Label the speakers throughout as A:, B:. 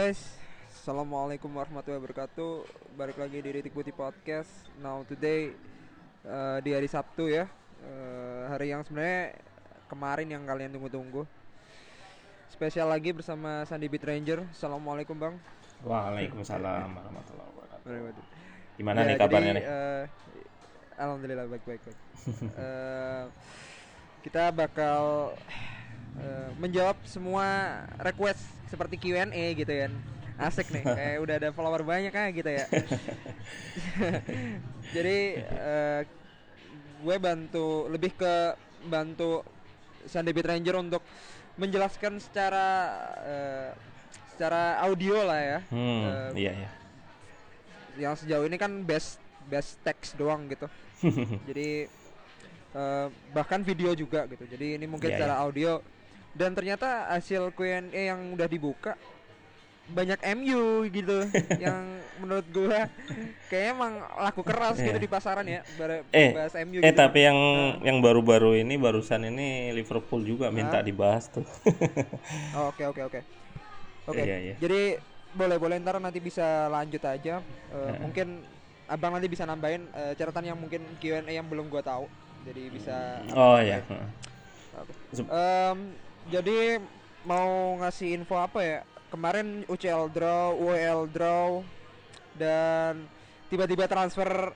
A: Guys, Assalamualaikum warahmatullahi wabarakatuh. Balik lagi di Ritik Putih Podcast. Now today uh, di hari Sabtu ya. Uh, Hari yang sebenarnya kemarin yang kalian tunggu-tunggu. Spesial lagi bersama Sandi Beat Ranger. Assalamualaikum bang.
B: Waalaikumsalam warahmatullahi wabarakatuh. Gimana
A: Ya,
B: nih kabarnya
A: jadi,
B: nih?
A: uh, Alhamdulillah baik baik. Baik Uh, Kita bakal uh, menjawab semua request seperti Q&A gitu kan. Asik nih, kayak udah ada follower banyak kan gitu ya. Jadi uh, gue bantu lebih ke bantu Sunday Beat Ranger untuk menjelaskan secara uh, secara audio lah ya.
B: Hmm,
A: uh,
B: iya iya.
A: yang sejauh ini kan best best text doang gitu. Jadi eh, bahkan video juga gitu. Jadi ini mungkin
B: Iya,
A: secara audio dan ternyata hasil Q&A yang udah dibuka banyak MU gitu yang menurut gua kayaknya emang laku keras gitu
B: Iya.
A: di pasaran ya bar-
B: Eh,
A: bahas MU
B: eh
A: gitu.
B: tapi yang yang baru-baru ini barusan ini Liverpool juga minta dibahas tuh.
A: Oh, Oke oke oke. Oke.
B: Iya, iya.
A: Jadi boleh boleh ntar nanti bisa lanjut aja. Eh,
B: Heeh.
A: Mungkin abang nanti bisa nambahin eh, catatan yang mungkin Q&A yang belum gua tahu. Jadi bisa.
B: Oh iya.
A: Oke. Oke.
B: Sep-
A: Em, jadi mau ngasih info apa ya? Kemarin UCL draw, UEL draw, dan tiba-tiba transfer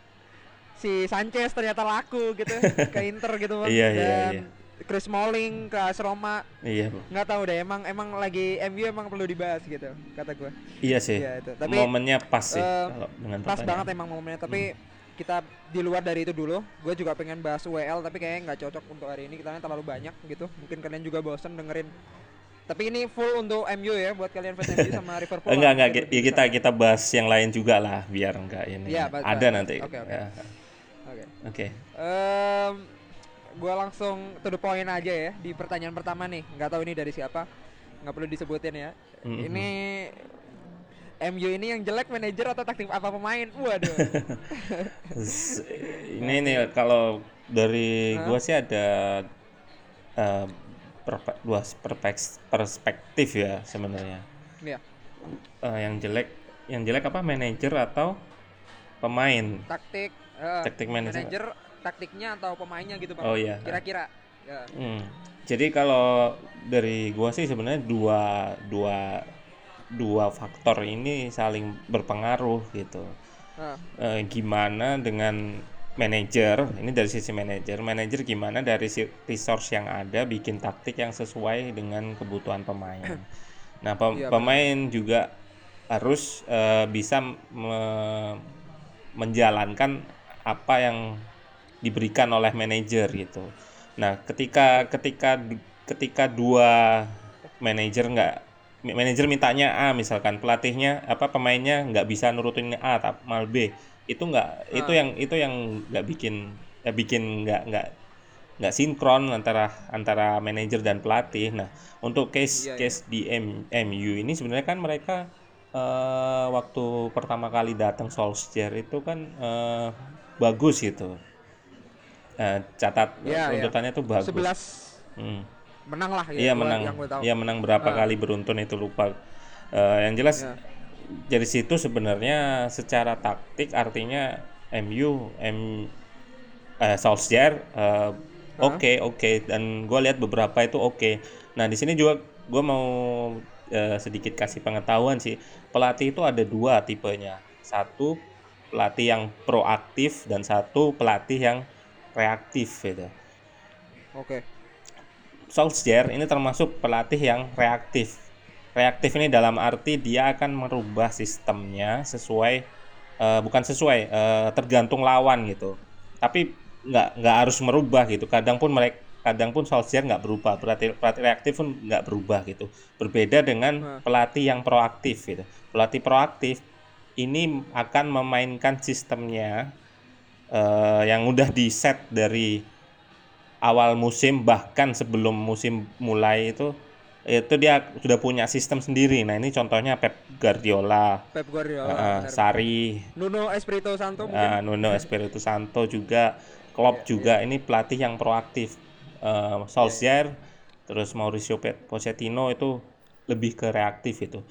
A: si Sanchez ternyata laku gitu ke Inter gitu bang.
B: Iya, iya,
A: dan
B: iya.
A: Chris Smalling ke AS Roma
B: Iya, Bro.
A: nggak tahu deh emang emang lagi MU emang perlu dibahas gitu kata gue
B: Iya sih.
A: Iya, itu. Tapi,
B: Momennya pas sih kalau dengan
A: pas banget emang momennya tapi kita di luar dari itu dulu gue juga pengen bahas WL tapi kayaknya nggak cocok untuk hari ini karena terlalu banyak gitu mungkin kalian juga bosen dengerin tapi ini full untuk MU ya buat kalian fans MU sama Liverpool
B: Enggak enggak ya kita
A: bisa.
B: kita bahas yang lain juga lah biar enggak ini.
A: Bahas-
B: Ada
A: bahas.
B: nanti.
A: Oke, oke.
B: Ya,
A: Oke. Gue langsung to the point aja ya di pertanyaan pertama nih nggak tahu ini dari siapa nggak perlu disebutin ya
B: Mhm.
A: ini MU ini yang jelek manajer atau taktik apa pemain waduh
B: ini nih kalau dari
A: Hah?
B: gua sih ada eh, perpe- dua perspektif ya sebenarnya.
A: ya
B: Eh, yang jelek, yang jelek apa manajer atau pemain?
A: taktik eh,
B: Taktik manajer.
A: manajer taktiknya atau pemainnya gitu bang
B: Oh, iya.
A: kira-kira ya.
B: Hmm. Jadi kalau dari gua sih sebenarnya dua dua dua faktor ini saling berpengaruh gitu.
A: Ah,
B: Eh, gimana dengan manajer? Ini dari sisi manajer. Manajer gimana dari resource yang ada bikin taktik yang sesuai dengan kebutuhan pemain? Nah pem-
A: benar.
B: pemain juga harus eh, bisa me- menjalankan apa yang diberikan oleh manajer gitu. Nah ketika ketika ketika dua manajer nggak manajer mintanya A misalkan pelatihnya apa pemainnya nggak bisa nurutin A tapi mal B itu nggak itu
A: Ah.
B: yang itu yang nggak bikin ya bikin nggak nggak nggak sinkron antara antara manajer dan pelatih nah untuk case
A: Iya, iya.
B: case di M- MU ini sebenarnya kan mereka eh, waktu pertama kali datang Solskjaer itu kan eh, bagus gitu Eh, catat
A: Iya, iya.
B: runtutannya tuh bagus
A: 11
B: Hmm.
A: Menang lah ya
B: Iya menang,
A: yang gue tahu
B: iya menang berapa
A: Ah.
B: kali beruntun itu lupa. Eh, yang jelas
A: Iya.
B: dari situ sebenarnya secara taktik artinya MU, M, eh, Solskjaer eh, oke oke dan gue lihat beberapa itu oke. Nah di sini juga gue mau eh, sedikit kasih pengetahuan sih pelatih itu ada dua tipenya. Satu pelatih yang proaktif dan satu pelatih yang reaktif gitu.
A: oke
B: Solskjaer ini termasuk pelatih yang reaktif. Reaktif ini dalam arti dia akan merubah sistemnya sesuai eh, bukan sesuai eh, tergantung lawan gitu. Tapi nggak nggak harus merubah gitu. Kadang pun mereka kadang pun Solskjaer nggak berubah. Pelatih pelatih reaktif pun nggak berubah gitu. Berbeda dengan
A: Nah.
B: pelatih yang proaktif gitu. Pelatih proaktif ini akan memainkan sistemnya eh, yang udah di set dari awal musim bahkan sebelum musim mulai itu itu dia sudah punya sistem sendiri. Nah ini contohnya Pep Guardiola,
A: Pep Guardiola benar.
B: Sari,
A: Nuno Espirito Santo mungkin
B: eh, Nuno Espirito Santo juga, Klopp
A: Iya,
B: juga ini pelatih yang proaktif. Eh, Solskjaer, terus Mauricio Pochettino itu lebih ke reaktif itu.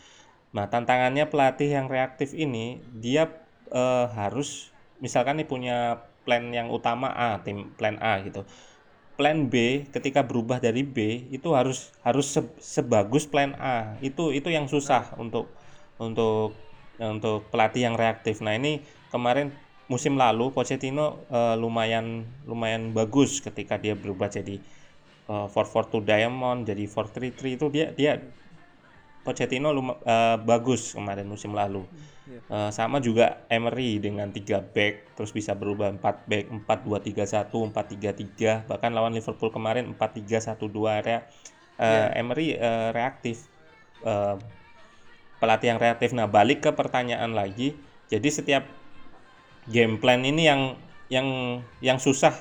B: Nah, tantangannya pelatih yang reaktif ini dia eh, harus misalkan nih punya plan yang utama A, tim plan A gitu. Plan B ketika berubah dari B itu harus harus se sebagus plan A. Itu itu yang susah untuk untuk untuk pelatih yang reaktif. Nah, ini kemarin musim lalu Pochettino eh, lumayan lumayan bagus ketika dia berubah jadi uh, 442 Diamond, jadi 433 itu dia dia Pochettino luma, uh, bagus kemarin musim lalu. Uh, sama juga Emery dengan 3 back terus bisa berubah 4 back 4 2 3 1 4 3 3 bahkan lawan Liverpool kemarin 4 3 1 2 area uh, Emery uh, reaktif. Uh, pelatih yang reaktif. Nah balik ke pertanyaan lagi. Jadi setiap game plan ini yang yang yang susah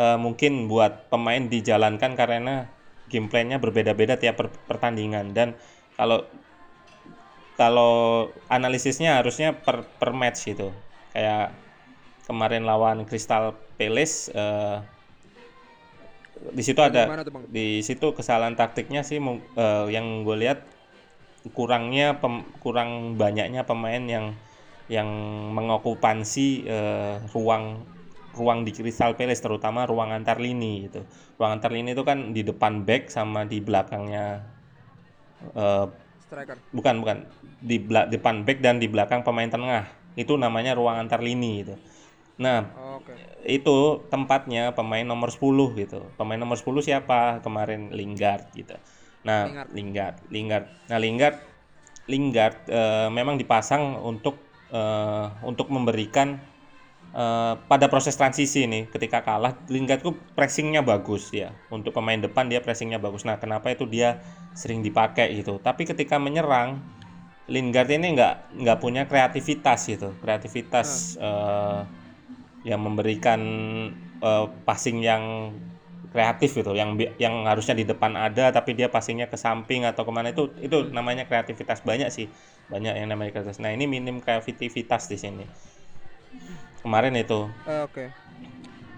B: uh, mungkin buat pemain dijalankan karena game plan-nya berbeda-beda tiap per pertandingan. Dan kalau kalau analisisnya harusnya per, per match gitu kayak kemarin lawan Crystal Palace uh, di situ ada di situ kesalahan taktiknya sih uh, yang gue lihat kurangnya pem, kurang banyaknya pemain yang yang mengokupansi uh, ruang ruang di Crystal Palace terutama ruang antar lini gitu. Ruang antar lini itu kan di depan back sama di belakangnya uh, striker. Bukan, bukan. Di depan back dan di belakang pemain tengah. Itu namanya ruang antar lini gitu. Nah, oh, okay. itu tempatnya pemain nomor 10 gitu. Pemain nomor 10 siapa? Kemarin Lingard gitu. Nah, Lingard, Lingard. Nah, Lingard Lingard uh, memang dipasang untuk uh, untuk memberikan Uh, pada proses transisi nih ketika kalah Lingard tuh pressingnya bagus ya. Untuk pemain depan dia pressingnya bagus. Nah kenapa itu dia sering dipakai gitu? Tapi ketika menyerang Lingard ini nggak nggak punya kreativitas gitu. Kreativitas hmm. uh, yang memberikan uh, passing yang kreatif gitu. Yang yang harusnya di depan ada tapi dia passingnya ke samping atau ke mana itu itu namanya kreativitas banyak sih. Banyak yang namanya kreativitas. Nah ini minim kreativitas di sini kemarin itu.
A: Uh, Oke. Okay.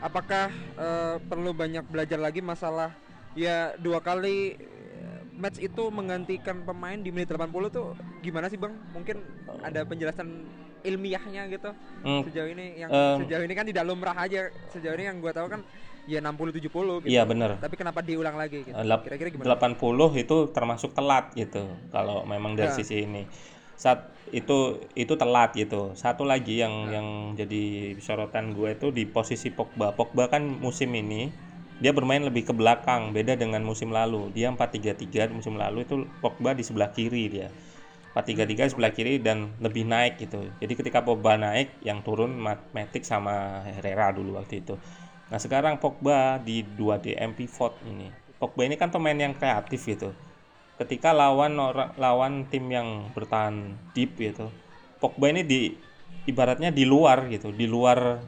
A: Apakah uh, perlu banyak belajar lagi masalah ya dua kali eh, match itu menggantikan pemain di menit 80 tuh gimana sih bang? Mungkin ada penjelasan ilmiahnya gitu hmm. sejauh ini yang um, sejauh ini kan tidak lumrah aja sejauh ini yang gue tahu kan ya 60 70 gitu.
B: Iya benar.
A: Tapi kenapa diulang lagi gitu?
B: Kira-kira gimana? 80 itu termasuk telat gitu kalau memang dari ya. sisi ini saat itu itu telat gitu. Satu lagi yang nah. yang jadi sorotan gue itu di posisi Pogba. Pogba kan musim ini dia bermain lebih ke belakang beda dengan musim lalu. Dia 4-3-3 musim lalu itu Pogba di sebelah kiri dia. 4-3-3 sebelah kiri dan lebih naik gitu. Jadi ketika Pogba naik yang turun Matic sama Herrera dulu waktu itu. Nah sekarang Pogba di 2 DM pivot ini. Pogba ini kan pemain yang kreatif gitu ketika lawan orang lawan tim yang bertahan deep gitu. Pogba ini di ibaratnya di luar gitu di luar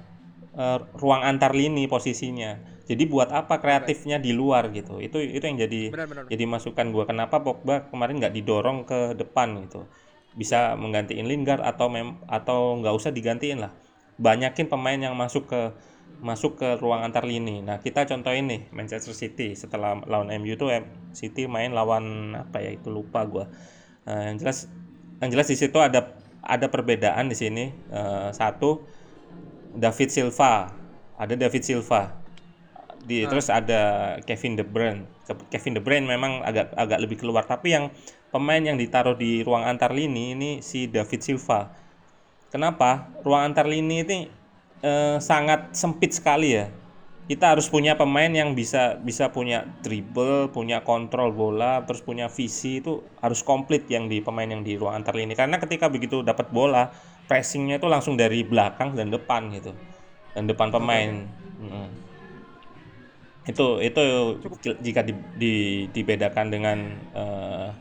B: uh, ruang antar lini posisinya. Jadi buat apa kreatifnya di luar gitu? Itu itu yang jadi benar, benar. jadi masukan gue kenapa Pogba kemarin nggak didorong ke depan gitu? Bisa menggantiin Lingard atau mem atau nggak usah digantiin lah. Banyakin pemain yang masuk ke masuk ke ruang antar lini. Nah, kita contoh ini Manchester City setelah lawan MU itu City main lawan apa ya itu lupa gua. Uh, yang jelas yang jelas di situ ada ada perbedaan di sini. Uh, satu David Silva, ada David Silva. Di nah. terus ada Kevin De Bruyne. Kevin De Bruyne memang agak agak lebih keluar, tapi yang pemain yang ditaruh di ruang antar lini ini si David Silva. Kenapa? Ruang antar lini ini eh, sangat sempit sekali ya. Kita harus punya pemain yang bisa bisa punya dribble, punya kontrol bola, terus punya visi itu harus komplit yang di pemain yang di ruang antar lini. Karena ketika begitu dapat bola, pressingnya itu langsung dari belakang dan depan gitu, dan depan pemain. Hmm. Itu itu jika di, di, dibedakan dengan uh,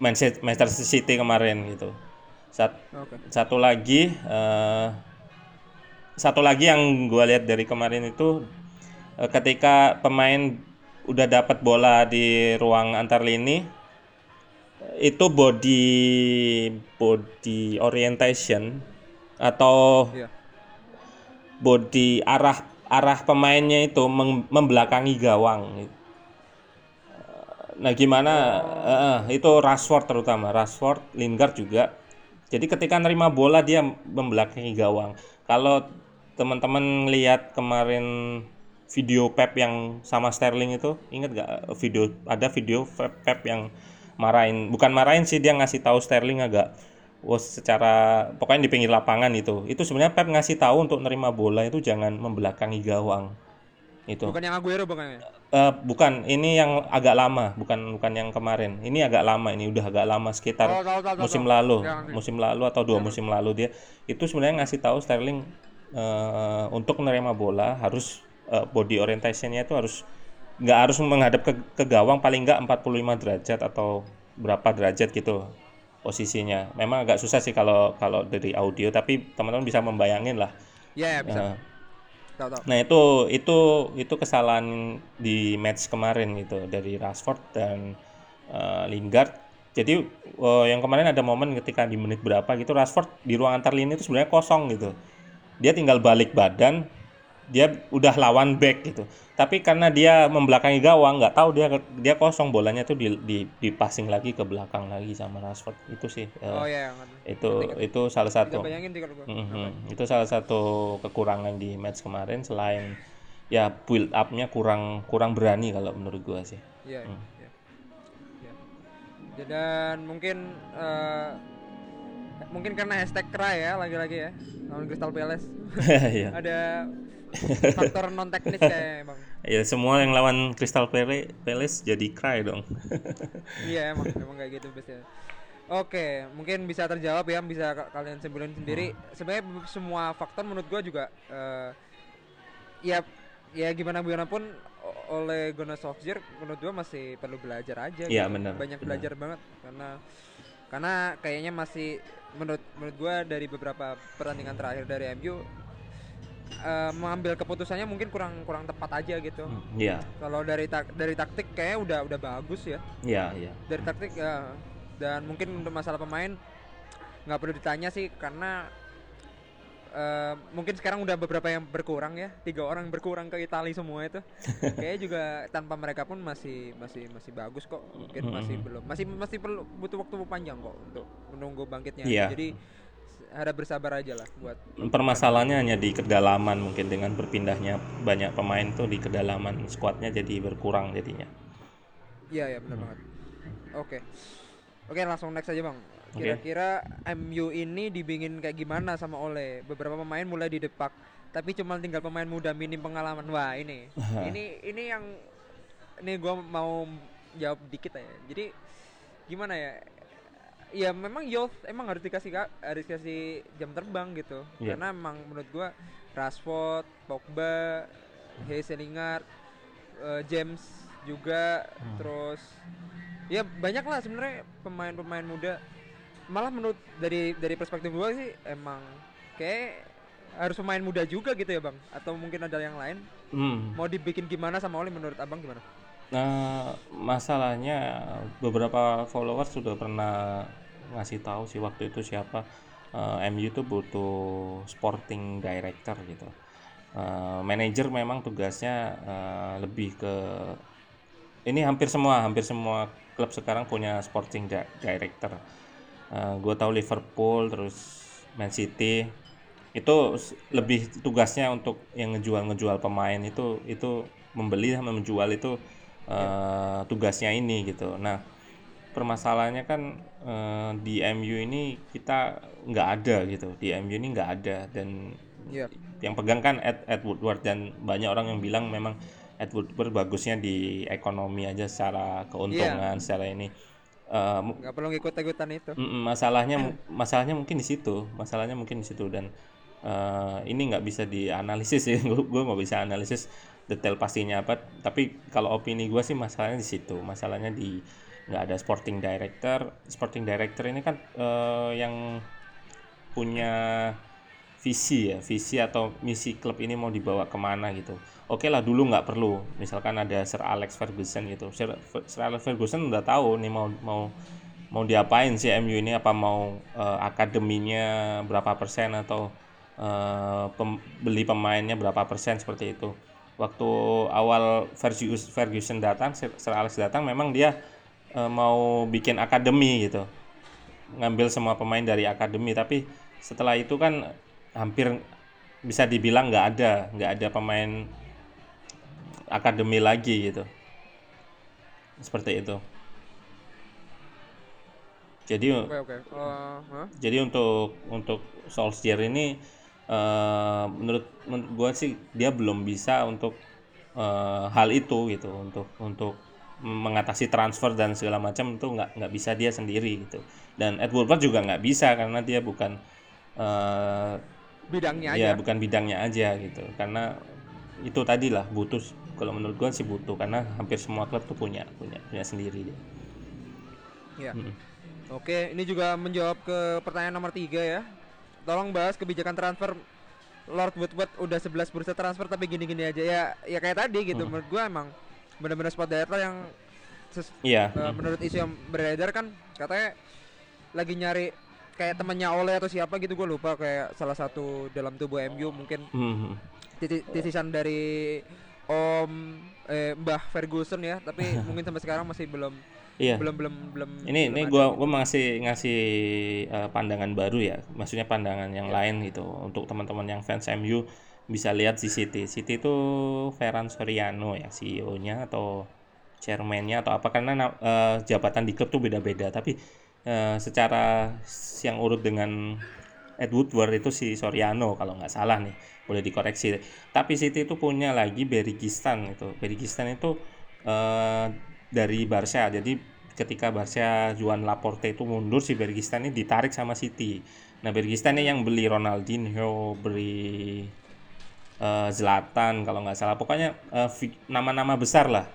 B: Manchester City kemarin gitu. Sat, okay. Satu lagi uh, satu lagi yang gue lihat dari kemarin itu eh, ketika pemain udah dapat bola di ruang antar lini itu body body orientation atau yeah. body arah arah pemainnya itu membelakangi gawang Nah, gimana eh, eh, itu Rashford terutama, Rashford, Lingard juga. Jadi ketika nerima bola dia membelakangi gawang. Kalau teman-teman lihat kemarin video Pep yang sama Sterling itu, ingat gak video ada video Pep, Pep yang marahin, bukan marahin sih dia ngasih tahu Sterling agak was secara pokoknya di pinggir lapangan itu. Itu sebenarnya Pep ngasih tahu untuk nerima bola itu jangan membelakangi gawang. Itu.
A: Bukan yang Aguero bukan ya?
B: Eh, bukan, ini yang agak lama, bukan bukan yang kemarin. Ini agak lama, ini udah agak lama sekitar
A: Oh, tahu, tahu, tahu,
B: musim
A: tahu.
B: lalu,
A: Yang-
B: musim lalu atau dua musim lalu dia itu sebenarnya ngasih tahu Sterling eh, untuk menerima bola harus eh, body orientationnya itu harus nggak harus menghadap ke, ke gawang paling nggak 45 derajat atau berapa derajat gitu posisinya. Memang agak susah sih kalau kalau dari audio, tapi teman-teman bisa membayangin lah.
A: Iya, ya, bisa.
B: Eh,
A: Tahu tahu.
B: Nah itu itu itu kesalahan di match kemarin gitu dari Rashford dan eh, Lingard. Jadi eh, yang kemarin ada momen ketika di menit berapa gitu Rashford di ruang antar lini itu sebenarnya kosong gitu. Dia tinggal balik badan, dia udah lawan back gitu. Tapi karena dia membelakangi gawang, nggak tahu dia dia kosong bolanya tuh di, di, di passing lagi ke belakang lagi sama Rashford itu sih. eh,
A: Oh iya, yang
B: itu itu salah satu.
A: bayangin.
B: Mhm. Itu salah satu kekurangan di match kemarin selain ya build up-nya kurang kurang berani kalau menurut gua sih.
A: Iya,
B: Hmm.
A: iya. Iya. Ya, Dan mungkin eh, mungkin karena hashtag cry ya lagi-lagi ya lawan Crystal Palace
B: Iya.
A: ada faktor non teknis kayak emang
B: Ya semua yang lawan Crystal Palace, jadi cry dong.
A: iya emang emang kayak gitu biasanya oke mungkin bisa terjawab ya bisa ka- kalian simpulin sendiri sebenarnya be- semua faktor menurut gua juga eh, ya ya gimana gimana pun oleh Gunnar Solskjaer menurut gua masih perlu belajar aja
B: Iya,
A: gitu.
B: benar,
A: banyak
B: benar.
A: belajar banget karena karena kayaknya masih menurut menurut gua dari beberapa pertandingan terakhir dari MU eh, mengambil keputusannya mungkin kurang kurang tepat aja gitu.
B: Iya,
A: kalau dari tak dari taktik kayaknya udah udah bagus ya.
B: Iya, iya.
A: dari taktik ya. Dan mungkin untuk masalah pemain nggak perlu ditanya sih karena eh, mungkin sekarang udah beberapa yang berkurang ya tiga orang berkurang ke Italia semua itu kayaknya juga tanpa mereka pun masih masih masih bagus kok mungkin masih belum masih masih perlu butuh waktu panjang kok untuk menunggu bangkitnya
B: Iya.
A: jadi harap bersabar aja lah buat
B: Permasalahannya hanya di kedalaman mungkin dengan berpindahnya banyak pemain tuh di kedalaman skuadnya jadi berkurang jadinya.
A: Iya ya benar banget. Oke. Oke langsung next aja bang. Kira-kira MU ini dibingin kayak gimana sama Oleh? Beberapa pemain mulai didepak, tapi cuma tinggal pemain muda minim pengalaman. Wah ini, ini ini yang ini gua mau jawab dikit aja. Jadi gimana ya? Ya memang youth emang harus dikasih ka- harus dikasih jam terbang gitu.
B: Iya.
A: Karena emang menurut gua Rashford, Pogba, Hayes Lingard, eh, James juga terus ya banyak lah sebenarnya pemain-pemain muda malah menurut dari dari perspektif gua sih emang kayak harus pemain muda juga gitu ya bang atau mungkin ada yang lain
B: Hmm.
A: mau dibikin gimana sama Oli menurut abang gimana
B: Nah, masalahnya beberapa followers sudah pernah ngasih tahu sih waktu itu siapa eh, MU itu butuh sporting director gitu. Eh, manajer memang tugasnya eh, lebih ke ini hampir semua hampir semua klub sekarang punya sporting di- director. gue tahu Liverpool terus Man City itu lebih tugasnya untuk yang ngejual-ngejual pemain itu itu membeli sama menjual itu eh, tugasnya ini gitu. Nah permasalahannya kan eh, di MU ini kita nggak ada gitu di MU ini nggak ada dan
A: Iya.
B: yang pegang kan Ed, Ed Woodward dan banyak orang yang bilang memang Ed Woodward bagusnya di ekonomi aja secara keuntungan secara ini Eh, mu-
A: nggak perlu ngikut-ikutan itu.
B: Masalahnya masalahnya mungkin di situ masalahnya mungkin di situ. Dan eh, ini nggak bisa dianalisis ya gue nggak bisa analisis detail pastinya apa. Tapi kalau opini gue sih masalahnya di situ. Masalahnya di nggak ada sporting director. Sporting director ini kan eh, yang punya visi ya visi atau misi klub ini mau dibawa ke mana gitu. Oke lah dulu nggak perlu. Misalkan ada Sir Alex Ferguson gitu. Sir, Sir Alex Ferguson udah tahu nih mau mau mau diapain sih MU ini apa mau eh, akademinya berapa persen atau eh, pem- beli pemainnya berapa persen seperti itu. Waktu awal Ferguson, datang, Sir Alex datang, memang dia eh, mau bikin akademi gitu, ngambil semua pemain dari akademi. Tapi setelah itu kan hampir bisa dibilang nggak ada, nggak ada pemain akademi lagi gitu, seperti itu. Jadi
A: oke. Eh, hah?
B: jadi untuk untuk Solskjaer ini eh, menurut menurut gua sih dia belum bisa untuk eh, hal itu gitu untuk untuk mengatasi transfer dan segala macam itu nggak nggak bisa dia sendiri gitu dan Ed Woodward juga nggak bisa karena dia bukan eh,
A: Bidangnya
B: ya
A: aja.
B: bukan bidangnya aja gitu karena itu tadi lah butuh kalau menurut gua sih butuh karena hampir semua klub tuh punya punya punya sendiri dia.
A: Iya.
B: Mm.
A: Oke, ini juga menjawab ke pertanyaan nomor tiga ya. Tolong bahas kebijakan transfer Lord Woodward udah 11 bursa transfer tapi gini-gini aja ya. Ya kayak tadi gitu. Menurut gua emang benar-benar spot data yang ses-
B: Iya.
A: eh, menurut isu yang beredar kan katanya lagi nyari kayak temannya Ole atau siapa gitu gue lupa kayak salah satu dalam tubuh MU mungkin
B: Mhm.
A: titi- titisan dari Om eh, Mbah Ferguson ya tapi mungkin sampai sekarang masih belum
B: Iya.
A: belum belum belum
B: Ini
A: belum
B: ini
A: ada
B: gua
A: gitu.
B: gua ngasih ngasih eh, pandangan baru ya, maksudnya pandangan yang lain gitu untuk teman-teman yang fans MU bisa lihat di City. City itu Ferran Soriano ya CEO-nya atau chairman-nya atau apa karena na- eh, jabatan di klub tuh beda-beda tapi eh, secara yang urut dengan Ed Woodward itu si Soriano kalau nggak salah nih boleh dikoreksi. Tapi City itu punya lagi Berigistan itu. Berigistan itu eh, dari Barca. Jadi ketika Barca Juan Laporte itu mundur si Berigistan ini ditarik sama City. Nah Berigistan ini yang beli Ronaldinho beli eh, Zlatan kalau nggak salah. Pokoknya eh, fi- nama-nama besar lah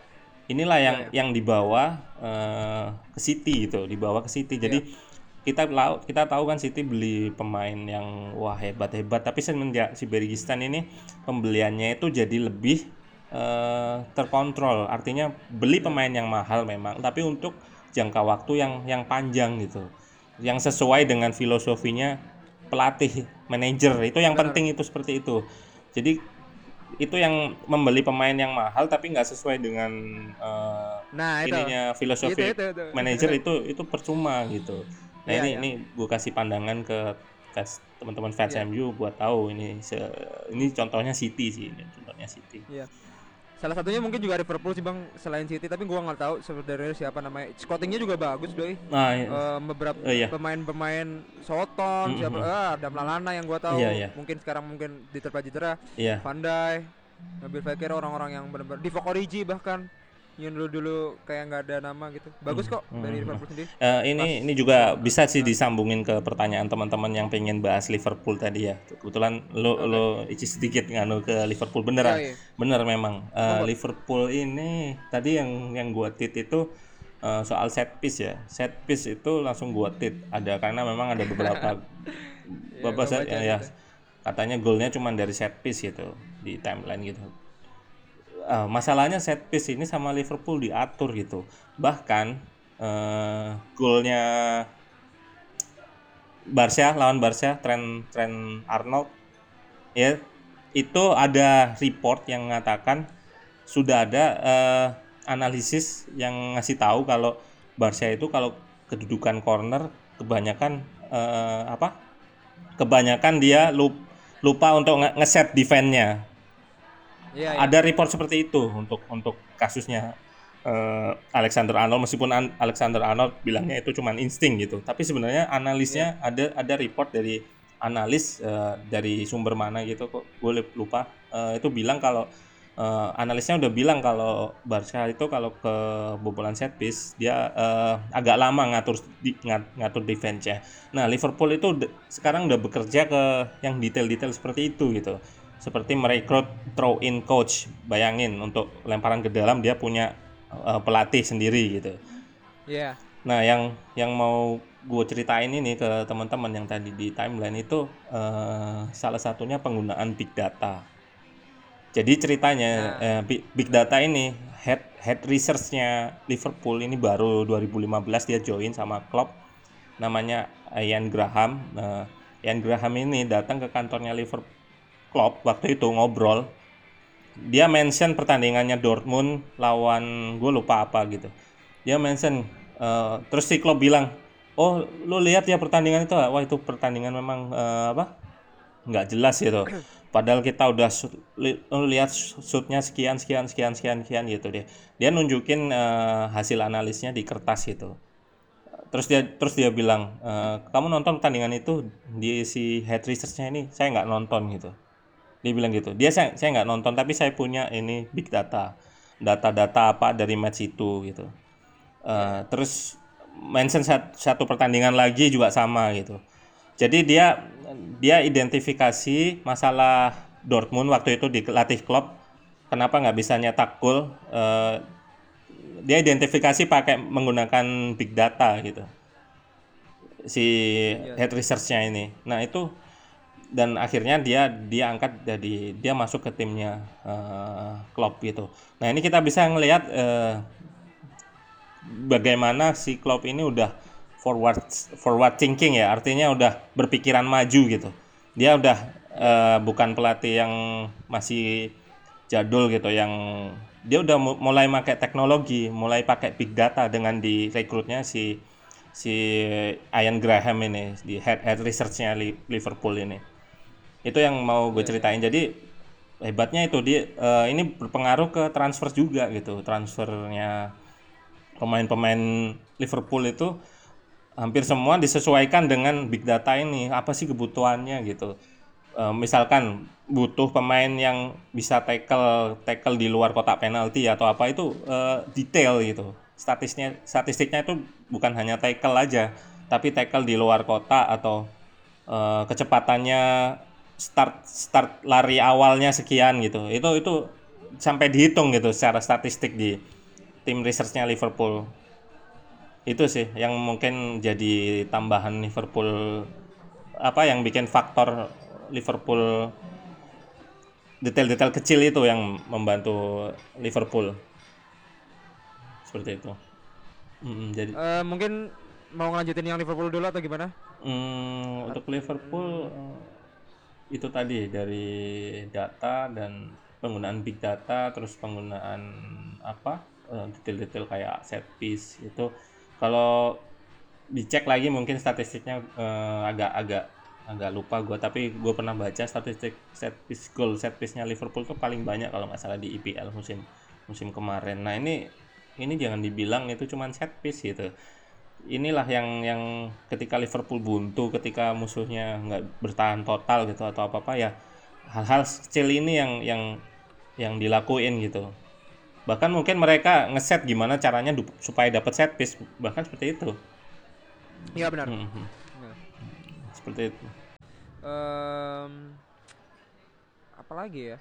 B: inilah yang yang dibawa eh, ke City gitu dibawa ke City. Jadi kita tahu kita tahu kan City beli pemain yang wah hebat hebat tapi semenjak si Berigistan ini pembeliannya itu jadi lebih eh, terkontrol. Artinya beli pemain yang mahal memang tapi untuk jangka waktu yang yang panjang gitu. Yang sesuai dengan filosofinya pelatih manajer. Itu yang penting itu seperti itu. Jadi itu yang membeli pemain yang mahal tapi nggak sesuai dengan eh,
A: nah itu
B: ininya filosofi
A: Itu, itu, itu.
B: manajer itu itu percuma gitu. Nah
A: Iya,
B: ini
A: iya.
B: ini gue kasih pandangan ke fans- teman-teman fans
A: Iya.
B: MU buat tahu ini se- ini contohnya City sih ini contohnya City.
A: Iya. Salah satunya mungkin juga Liverpool sih bang selain City tapi gua nggak tahu sebenarnya siapa namanya. Scoutingnya juga bagus doi.
B: Nah i-
A: Eh, beberapa
B: Oh, iya.
A: pemain-pemain Soton siapa ah, ada Lalana yang gua tahu
B: Iya, iya.
A: mungkin sekarang mungkin diterpa cedera
B: iya
A: Van Dijk Nabil Fekir orang-orang yang benar-benar di Origi bahkan yang dulu-dulu kayak nggak ada nama gitu bagus kok dari Liverpool sendiri
B: Eh, ini ini juga bisa sih disambungin ke pertanyaan teman-teman yang pengen bahas Liverpool tadi ya. Kebetulan lo lo ici sedikit nganu ke Liverpool beneran.
A: Iya, iya.
B: Bener memang. Eh, Liverpool ini tadi yang yang gua tit itu eh, soal set piece ya. Set piece itu langsung gua tit ada karena memang ada beberapa beberapa
A: gua
B: set ya, ya.
A: gitu.
B: katanya golnya cuma dari set piece gitu di timeline gitu. Eh, masalahnya set piece ini sama Liverpool diatur gitu. Bahkan eh golnya Barca lawan Barca Trent Trent Arnold ya itu ada report yang mengatakan sudah ada eh, analisis yang ngasih tahu kalau Barca itu kalau kedudukan corner kebanyakan eh, apa kebanyakan dia lup- lupa untuk nge- nge-set defense-nya
A: Iya, iya.
B: ada report seperti itu untuk untuk kasusnya eh, Alexander Arnold. Meskipun An- Alexander Arnold bilangnya itu cuma insting gitu. Tapi sebenarnya analisnya ada ada report dari analis eh, dari sumber mana gitu kok. Gue lupa. Eh, itu bilang kalau eh, analisnya udah bilang kalau Barca itu kalau ke bobolan set piece dia eh, agak lama ngatur di, ngat- ngatur defense nya nah Liverpool itu sekarang udah bekerja ke yang detail-detail seperti itu gitu seperti merekrut throw in coach. Bayangin untuk lemparan ke dalam dia punya uh, pelatih sendiri gitu.
A: Iya.
B: nah yang yang mau gue ceritain ini ke teman-teman yang tadi di timeline itu uh, salah satunya penggunaan big data. Jadi ceritanya eh, big, big data ini head head researchnya Liverpool ini baru 2015 dia join sama klub namanya Ian Graham. Nah, Ian Graham ini datang ke kantornya Liverpool klub waktu itu ngobrol dia mention pertandingannya Dortmund lawan gue lupa apa gitu. Dia mention uh, terus si Klopp bilang oh lu lihat ya pertandingan itu? Wah itu pertandingan memang uh, apa nggak jelas gitu. Padahal kita udah li, lihat shootnya sekian sekian sekian sekian sekian gitu dia. Dia nunjukin uh, hasil analisnya di kertas gitu. Terus dia terus dia bilang e, kamu nonton pertandingan itu di si head researchnya ini? Saya nggak nonton gitu dia bilang gitu. Dia saya saya nggak nonton tapi saya punya ini big data. Data-data apa dari match itu gitu. Uh, terus mention satu pertandingan lagi juga sama gitu. Jadi dia dia identifikasi masalah Dortmund waktu itu dilatih klub. Kenapa nggak bisa nyetak gol? Uh, dia identifikasi pakai menggunakan big data gitu. Si yeah. head researchnya ini. Nah itu dan akhirnya dia dia angkat jadi dia masuk ke timnya uh, Klopp gitu. Nah ini kita bisa ngelihat uh, bagaimana si Klopp ini udah forward forward thinking ya. Artinya udah berpikiran maju gitu. Dia udah uh, bukan pelatih yang masih jadul gitu yang dia udah mulai pakai teknologi, mulai pakai big data dengan direkrutnya si si Ian Graham ini di head head researchnya Liverpool ini. Itu yang mau gue iya, iya. ceritain. Jadi hebatnya itu dia uh, ini berpengaruh ke transfer juga gitu. Transfernya pemain-pemain Liverpool itu hampir semua disesuaikan dengan big data ini. Apa sih kebutuhannya gitu uh, misalkan butuh pemain yang bisa tackle tackle di luar kotak penalti atau apa itu uh, detail gitu statistiknya statistiknya itu bukan hanya tackle aja tapi tackle di luar kotak atau uh, kecepatannya start start lari awalnya sekian gitu. Itu itu sampai dihitung gitu secara statistik di tim researchnya Liverpool. Itu sih yang mungkin jadi tambahan Liverpool apa yang bikin faktor Liverpool detail-detail kecil itu yang membantu Liverpool. Seperti itu.
A: Mm, jadi uh, mungkin mau ngelanjutin yang Liverpool dulu atau gimana?
B: Mm, untuk Liverpool uh, itu tadi dari data dan penggunaan big data terus penggunaan apa uh, detail-detail kayak set piece itu kalau dicek lagi mungkin statistiknya agak-agak agak lupa gue tapi gue pernah baca statistik set piece goal set piece nya Liverpool tuh paling banyak kalau nggak salah di IPL musim musim kemarin. Nah ini ini jangan dibilang itu cuma set piece gitu inilah yang yang ketika Liverpool buntu ketika musuhnya nggak bertahan total gitu atau apa apa ya hal-hal kecil ini yang yang yang dilakuin gitu. Bahkan mungkin mereka ngeset gimana caranya supaya dapat set piece bahkan seperti itu.
A: Iya benar. Mm -hmm.
B: Seperti itu.
A: Um, apalagi ya?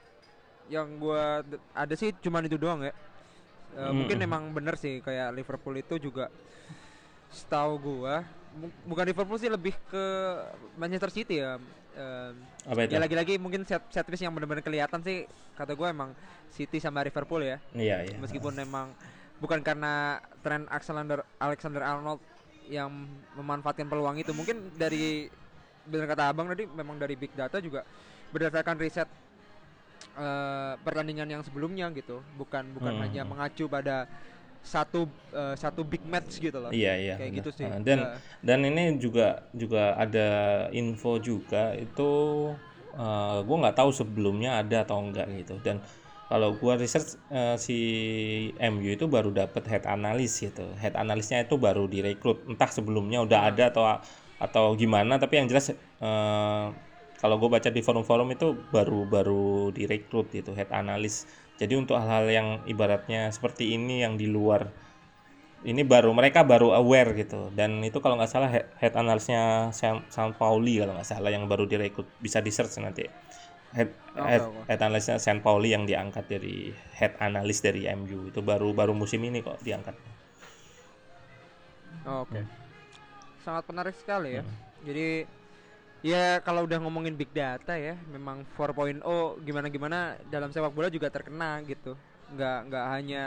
A: Yang gua ada sih cuma itu doang ya. Uh, hmm. mungkin emang bener sih kayak Liverpool itu juga setahu gua bukan Liverpool sih lebih ke Manchester City ya um, Apa itu? ya lagi-lagi mungkin set set piece yang benar-benar kelihatan sih kata gue emang City sama Liverpool ya
B: iya iya
A: meskipun emang bukan karena tren Alexander Alexander Arnold yang memanfaatkan peluang itu mungkin dari benar kata abang tadi memang dari big data juga berdasarkan riset uh, pertandingan yang sebelumnya gitu bukan bukan hmm. hanya mengacu pada satu uh, satu big match gitu loh.
B: Iya iya
A: kayak gitu sih.
B: Dan uh. dan ini juga juga ada info juga itu uh, gue nggak tahu sebelumnya ada atau enggak gitu. Dan kalau gua research uh, si MU itu baru dapat head analis gitu. Head analisnya itu baru direkrut. Entah sebelumnya udah hmm. ada atau atau gimana tapi yang jelas uh, kalau gue baca di forum-forum itu baru-baru direkrut gitu head analis jadi untuk hal-hal yang ibaratnya seperti ini yang di luar ini baru mereka baru aware gitu. Dan itu kalau nggak salah head, head analisnya Sam, Sam Pauli kalau nggak salah yang baru direkrut. Bisa di search nanti. Head oh, head, oh, head analisnya Sam Pauli yang diangkat dari head analis dari MU itu baru baru musim ini kok diangkat.
A: Oh, oke. Okay. hmm. Sangat menarik sekali ya. Hmm. Jadi ya kalau udah ngomongin big data ya, memang 4.0 gimana gimana dalam sepak bola juga terkena gitu. Nggak nggak hanya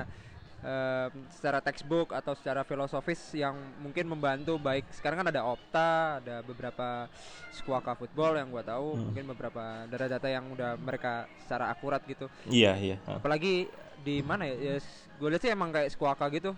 A: eh, secara textbook atau secara filosofis yang mungkin membantu baik sekarang kan ada Opta, ada beberapa Squawka Football yang gua tahu,
B: Hmm.
A: mungkin beberapa data-data yang udah mereka secara akurat gitu.
B: Iya, iya. Hah.
A: Apalagi di mana ya? ya gue lihat sih emang kayak Squawka gitu.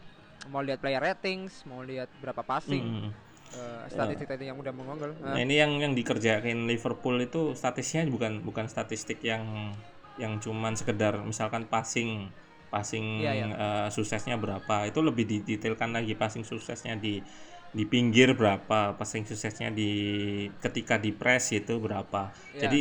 A: Mau lihat player ratings, mau lihat berapa passing, Eh, statistik-statistik yang udah mengonggol.
B: Nah,
A: Eh,
B: ini yang yang dikerjain Liverpool itu statistiknya bukan bukan statistik yang yang cuman sekedar misalkan passing passing
A: Iya, iya.
B: eh, suksesnya berapa itu lebih didetailkan lagi passing suksesnya di di pinggir berapa passing suksesnya di ketika di press itu berapa
A: Iya.
B: jadi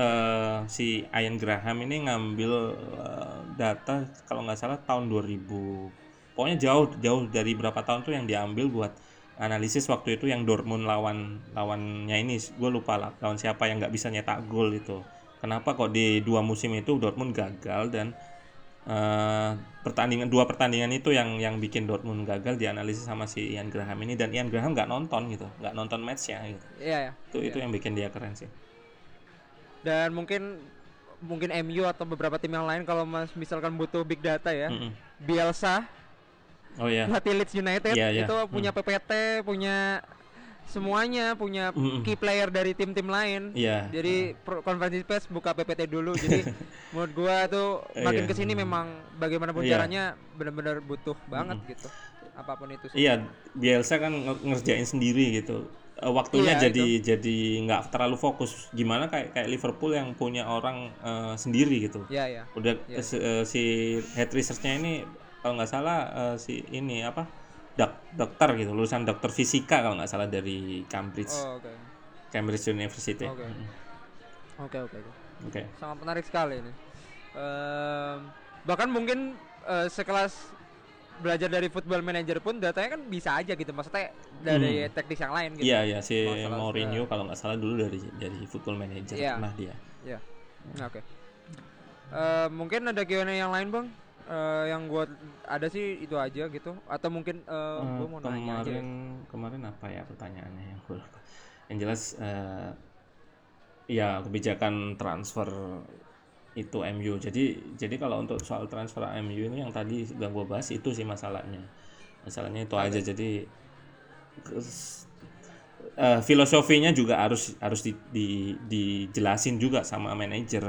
B: eh, si Ian Graham ini ngambil eh, data kalau nggak salah tahun 2000 pokoknya jauh jauh dari berapa tahun tuh yang diambil buat analisis waktu itu yang Dortmund lawan lawannya ini. Gue lupa lah lawan siapa yang nggak bisa nyetak gol itu. Kenapa kok di dua musim itu Dortmund gagal dan eh, pertandingan dua pertandingan itu yang yang bikin Dortmund gagal dianalisis sama si Ian Graham ini. Dan Ian Graham nggak nonton gitu nggak nonton matchnya gitu.
A: Iya ya.
B: itu itu yang bikin dia keren sih.
A: Dan mungkin mungkin MU atau beberapa tim yang lain kalau mas misalkan butuh big data ya,
B: Mm-mm.
A: Bielsa,
B: oh ya
A: pelatih Leeds United
B: Iya, iya.
A: itu punya PPT, punya semuanya, punya
B: Mm-mm.
A: key player dari tim-tim lain.
B: iya
A: Jadi pro- konferensi pers buka PPT dulu. Jadi menurut gua tuh makin
B: Iya.
A: ke sini memang bagaimanapun
B: Iya.
A: caranya benar-benar butuh banget gitu. Apa pun itu. sih.
B: Iya, Bielsa kan nge- ngerjain sendiri gitu. Eh, waktunya
A: Iya,
B: jadi jadi nggak terlalu fokus. Gimana kayak kayak Liverpool yang punya orang eh, sendiri gitu.
A: Iya ya.
B: Udah
A: Iya.
B: si, eh, si head research-nya ini kalau nggak salah eh, si ini apa? Dok, dokter gitu, lulusan dokter fisika kalau nggak salah dari Cambridge,
A: Oh, oke.
B: Cambridge University.
A: Oke. Oke, oke, oke.
B: Oke.
A: sangat menarik sekali ini. Ehm, bahkan mungkin eh, sekelas belajar dari football manager pun datanya kan bisa aja gitu. Maksudnya dari teknis yang lain gitu.
B: Iya, ya si Mourinho kalau nggak salah dulu dari dari football manager
A: Iya.
B: pernah dia.
A: Iya. Nah, Oke. Eh, mungkin ada Q&A yang lain bang? Eh, yang gua ada sih itu aja gitu. Atau mungkin eh,
B: Eh,
A: gua mau nanya aja.
B: kemarin kemarin apa ya pertanyaannya yang gue lupa. Yang jelas eh, ya kebijakan transfer itu MU. Jadi jadi kalau untuk soal transfer MU ini yang tadi sudah gue bahas itu sih masalahnya. Masalahnya itu aja. Jadi eh, filosofinya juga harus harus di, di- dijelasin juga sama manajer.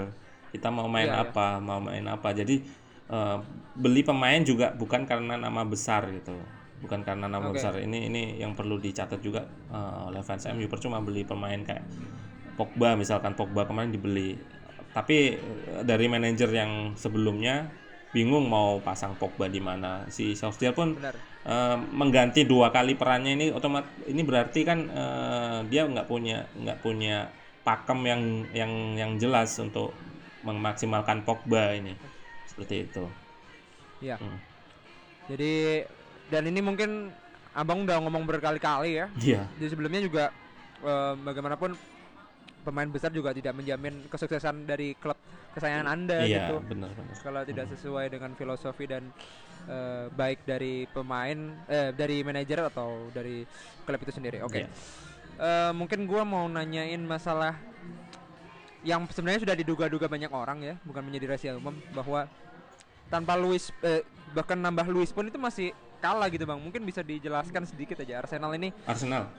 B: Kita mau main
A: Iya, iya.
B: apa, mau main apa. Jadi eh, beli pemain juga bukan karena nama besar gitu. Bukan karena nama
A: Oke.
B: besar. Ini ini yang perlu dicatat juga eh, oleh fans MU. Percuma beli pemain kayak Pogba misalkan Pogba kemarin dibeli. Tapi eh, dari manajer yang sebelumnya bingung mau pasang Pogba di mana. Si Solskjaer pun
A: Benar.
B: eh, mengganti dua kali perannya ini otomat ini berarti kan eh, dia nggak punya nggak punya pakem yang yang yang jelas untuk memaksimalkan Pogba ini seperti itu.
A: Iya.
B: Hmm.
A: Jadi dan ini mungkin abang udah ngomong berkali-kali ya.
B: Iya.
A: Di sebelumnya juga eh, bagaimanapun pemain besar juga tidak menjamin kesuksesan dari klub kesayangan anda
B: Iya,
A: gitu.
B: benar-benar.
A: Kalau tidak sesuai dengan filosofi dan eh, baik dari pemain, eh, dari manajer atau dari klub itu sendiri. Oke.
B: Iya.
A: Eh, mungkin gua mau nanyain masalah yang sebenarnya sudah diduga-duga banyak orang ya, bukan menjadi rahasia umum bahwa tanpa Luis eh, bahkan nambah Luis pun itu masih kalah gitu bang. Mungkin bisa dijelaskan sedikit aja Arsenal ini.
B: Arsenal.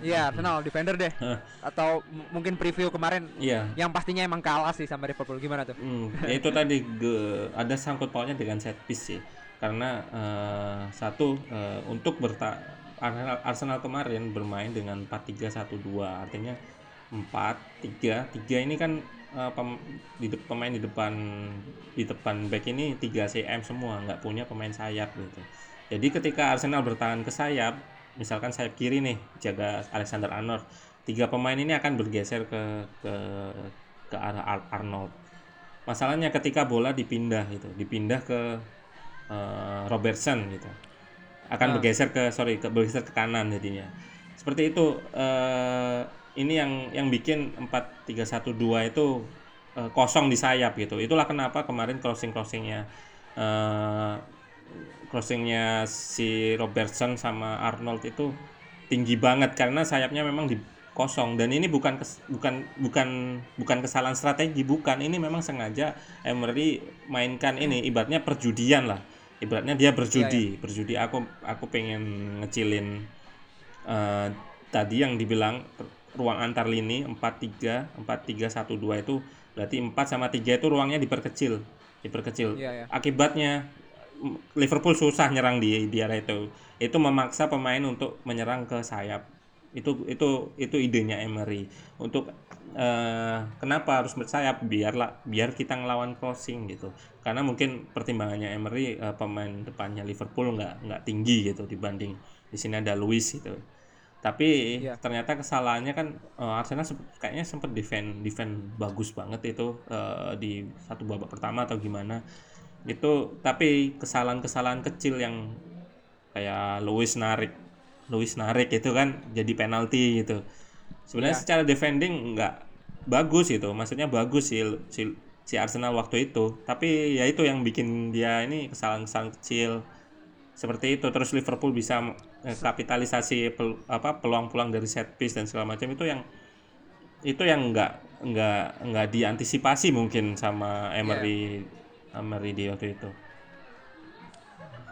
A: Iya Arsenal defender deh. Atau mungkin preview kemarin
B: Iya.
A: yang pastinya emang kalah sih sama Liverpool. Gimana tuh?
B: Hmm, ya itu tadi ge- ada sangkut pautnya dengan set piece sih. Karena eh, satu eh, untuk berta Arsenal, Arsenal kemarin bermain dengan 4-3-1-2 artinya 4 3 3 ini kan eh, pem- di de- pemain di depan di depan back ini 3 CM semua nggak punya pemain sayap gitu. Jadi ketika Arsenal bertahan ke sayap, misalkan sayap kiri nih jaga Alexander Arnold, tiga pemain ini akan bergeser ke ke ke arah Ar- Arnold. Masalahnya ketika bola dipindah gitu, dipindah ke eh, Robertson gitu, akan
A: Ah.
B: bergeser ke sorry ke bergeser ke kanan jadinya. Seperti itu. eh, ini yang yang bikin 4-3-1-2 itu eh, kosong di sayap gitu. Itulah kenapa kemarin crossing crossingnya eh, crossingnya si Robertson sama Arnold itu tinggi banget karena sayapnya memang di kosong. Dan ini bukan kes- bukan bukan bukan kesalahan strategi bukan. Ini memang sengaja Emery mainkan ini ibaratnya perjudian lah. Ibaratnya dia berjudi berjudi. Aku aku pengen ngecilin eh, tadi yang dibilang ruang antar lini 43 4312 itu berarti 4 sama 3 itu ruangnya diperkecil diperkecil.
A: Iya, iya.
B: akibatnya Liverpool susah nyerang di di area itu. Itu memaksa pemain untuk menyerang ke sayap. Itu itu itu idenya Emery. Untuk eh, kenapa harus bersayap? Biarlah biar kita ngelawan crossing gitu. Karena mungkin pertimbangannya Emery eh, pemain depannya Liverpool nggak nggak tinggi gitu dibanding di sini ada Luis gitu tapi
A: Iya.
B: ternyata kesalahannya kan eh, Arsenal sep- kayaknya sempat defend defend bagus banget itu eh, di satu babak pertama atau gimana itu tapi kesalahan-kesalahan kecil yang kayak Luis narik Luis narik itu kan jadi penalti gitu sebenarnya
A: Iya.
B: secara defending nggak bagus itu maksudnya bagus sih si, si Arsenal waktu itu tapi ya itu yang bikin dia ini kesalahan-kesalahan kecil seperti itu terus Liverpool bisa eh, kapitalisasi pel- apa peluang-peluang dari set piece dan segala macam itu yang itu yang nggak nggak nggak diantisipasi mungkin sama Emery Emery di waktu itu